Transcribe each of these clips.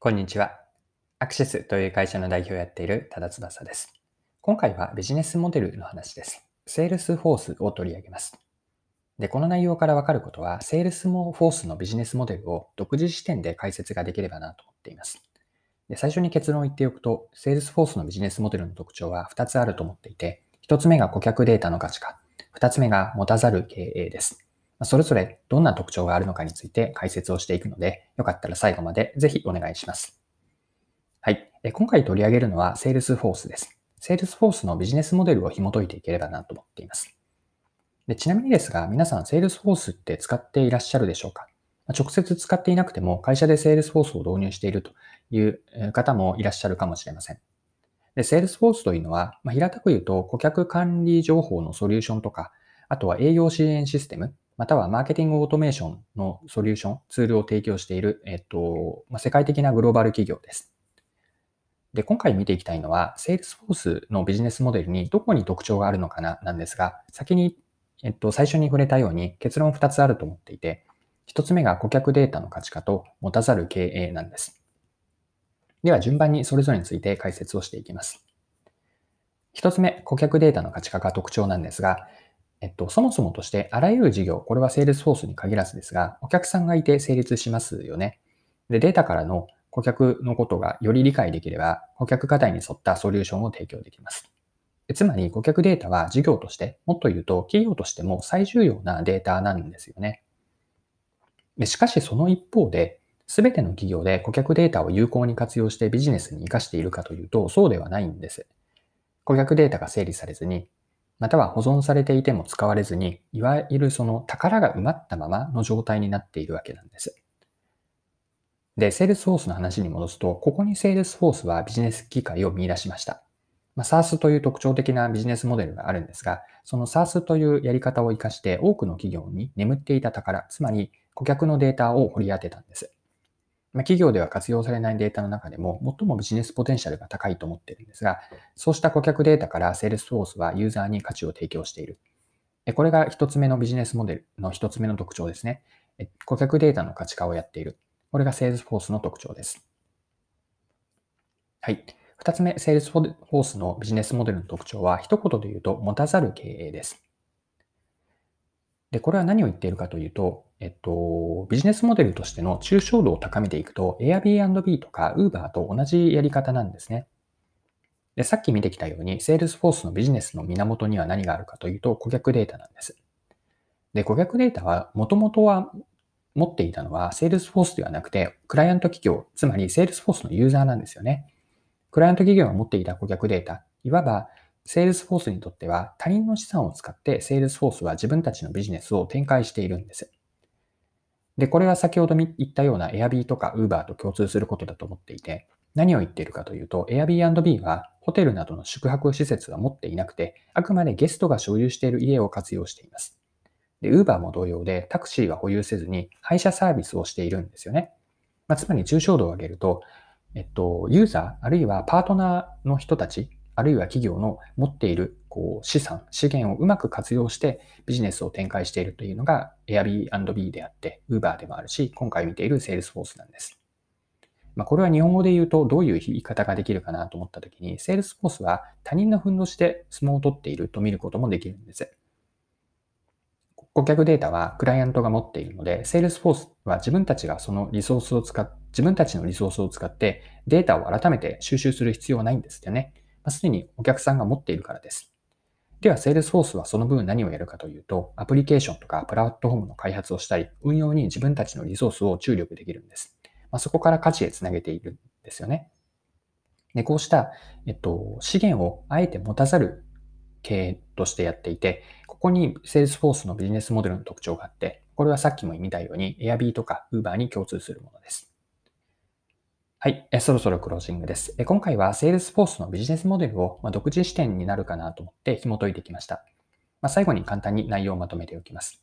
こんにちは。アクシスという会社の代表をやっている多田翼です。今回はビジネスモデルの話です。セールスフォースを取り上げます。で、この内容からわかることは、セールスフォースのビジネスモデルを独自視点で解説ができればなと思っています。で最初に結論を言っておくと、セールスフォースのビジネスモデルの特徴は2つあると思っていて、1つ目が顧客データの価値化、2つ目が持たざる経営です。それぞれどんな特徴があるのかについて解説をしていくので、よかったら最後までぜひお願いします。はい。今回取り上げるのは Salesforce です。Salesforce のビジネスモデルを紐解いていければなと思っています。でちなみにですが、皆さん Salesforce って使っていらっしゃるでしょうか？直接使っていなくても会社で Salesforce を導入しているという方もいらっしゃるかもしれません。で、Salesforce というのは、まあ、平たく言うと顧客管理情報のソリューションとか、あとは営業支援システム、またはマーケティングオートメーションのソリューション、ツールを提供している、えっと、まあ、世界的なグローバル企業です。で、今回見ていきたいのは、Salesforce のビジネスモデルにどこに特徴があるのかななんですが、先に、えっと、最初に触れたように結論2つあると思っていて、1つ目が顧客データの価値化と持たざる経営なんです。では、順番にそれぞれについて解説をしていきます。1つ目、顧客データの価値化が特徴なんですが、えっと、そもそもとしてあらゆる事業、これは Salesforce に限らずですが、お客さんがいて成立しますよね。で、データからの顧客のことがより理解できれば、顧客課題に沿ったソリューションを提供できます。つまり、顧客データは事業として、もっと言うと企業としても最重要なデータなんですよね。でしかし、その一方で、すべての企業で顧客データを有効に活用してビジネスに活かしているかというと、そうではないんです。顧客データが整理されずに、または保存されていても使われずに、いわゆるその宝が埋まったままの状態になっているわけなんです。で、セールスフォースの話に戻すと、ここにセールスフォースはビジネス機会を見出しました。まあ、SARS という特徴的なビジネスモデルがあるんですが、その SARS というやり方を活かして多くの企業に眠っていた宝、つまり顧客のデータを掘り当てたんです。まあ、企業では活用されないデータの中でも最もビジネスポテンシャルが高いと思っているんですが、そうした顧客データからセールスフォースはユーザーに価値を提供している。これが一つ目のビジネスモデルの一つ目の特徴ですね。顧客データの価値化をやっている。これが Salesforce の特徴です。はい。二つ目、Salesforce のビジネスモデルの特徴は、一言で言うと、持たざる経営です。で、これは何を言っているかというと、えっと、ビジネスモデルとしての抽象度を高めていくと、Airbnb とか Uber と同じやり方なんですね。で、さっき見てきたように、Salesforce のビジネスの源には何があるかというと、顧客データなんです。で、顧客データは、もともとは持っていたのは Salesforce ではなくて、クライアント企業、つまり Salesforce のユーザーなんですよね。クライアント企業が持っていた顧客データ、いわば Salesforce にとっては他人の資産を使って Salesforce は自分たちのビジネスを展開しているんです。で、これは先ほど言ったような Airb とか Uber と共通することだと思っていて、何を言っているかというと、Airbnb はホテルなどの宿泊施設は持っていなくて、あくまでゲストが所有している家を活用しています。で、Uber も同様で、タクシーは保有せずに配車サービスをしているんですよね。まあ、つまり抽象度を上げると、えっと、ユーザー、あるいはパートナーの人たち、あるいは企業の持っているこう資産、資源をうまく活用してビジネスを展開しているというのが Airbnb であって、Uber でもあるし、今回見ている Salesforce なんです。まあ、これは日本語で言うとどういう言い方ができるかなと思ったときに、Salesforce は他人のふんどしで相撲を取っていると見ることもできるんです。顧客データはクライアントが持っているので、Salesforce は自分たちがそのリソースを使っ、自分たちのリソースを使ってデータを改めて収集する必要はないんですよね。まあ、すでにお客さんが持っているからです。では、Salesforce はその分何をやるかというと、アプリケーションとかプラットフォームの開発をしたり、運用に自分たちのリソースを注力できるんです。まあ、そこから価値へつなげているんですよね。で、こうした、えっと、資源をあえて持たざる経営としてやっていて、ここに Salesforce のビジネスモデルの特徴があって、これはさっきも見たように Airb とか Uber に共通するものです。はい。そろそろクロージングです。今回は Salesforce のビジネスモデルを独自視点になるかなと思って紐解いてきました。まあ、最後に簡単に内容をまとめておきます。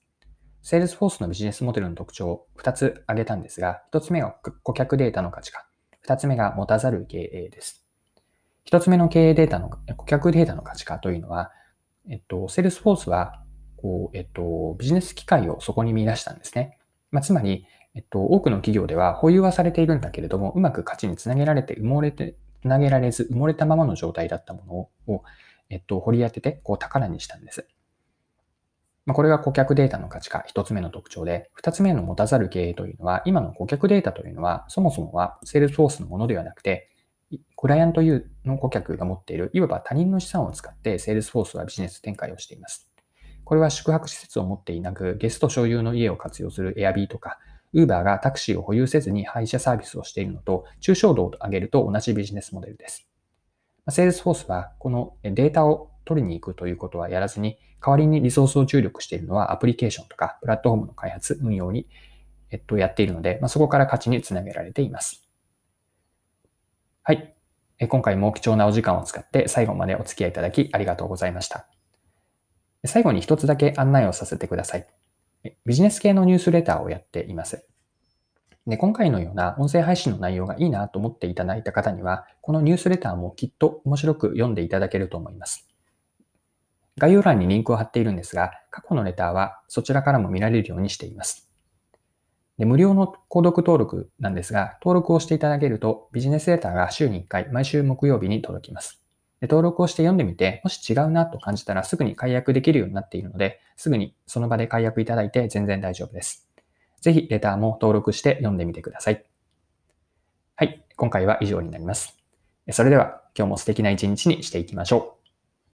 Salesforce のビジネスモデルの特徴を2つ挙げたんですが、1つ目が顧客データの価値化、2つ目が持たざる経営です。1つ目の経営データの、顧客データの価値化というのは、えっと、セールスフォースは、こう、えっと、ビジネス機会をそこに見出したんですね。まあ、つまり、えっと、多くの企業では保有はされているんだけれども、うまく価値につなげられて埋もれて、つなげられず埋もれたままの状態だったものを、えっと、掘り当てて、こう宝にしたんです。まあ、これが顧客データの価値化、一つ目の特徴で、二つ目の持たざる経営というのは、今の顧客データというのは、そもそもはセールスフォースのものではなくて、クライアントの顧客が持っている、いわば他人の資産を使ってセールスフォースはビジネス展開をしています。これは宿泊施設を持っていなく、ゲスト所有の家を活用する Airbnb とか、Uber がタクシーを保有せずに配車サービスをしているのと、抽象度を上げると同じビジネスモデルです。セールスフォースはこのデータを取りに行くということはやらずに、代わりにリソースを注力しているのはアプリケーションとかプラットフォームの開発、運用に、えっと、やっているので、まあ、そこから価値につなげられています。はい。今回も貴重なお時間を使って最後までお付き合いいただきありがとうございました。最後に一つだけ案内をさせてください。ビジネス系のニュースレターをやっています。で今回のような音声配信の内容がいいなと思っていただいた方には、このニュースレターもきっと面白く読んでいただけると思います。概要欄にリンクを貼っているんですが、過去のレターはそちらからも見られるようにしています。で無料の購読登録なんですが、登録をしていただけるとビジネスレターが週に1回、毎週木曜日に届きます。で登録をして読んでみて、もし違うなと感じたらすぐに解約できるようになっているので、すぐにその場で解約いただいて全然大丈夫です。ぜひレターも登録して読んでみてください。はい、今回は以上になります。それでは今日も素敵な一日にしていきましょう。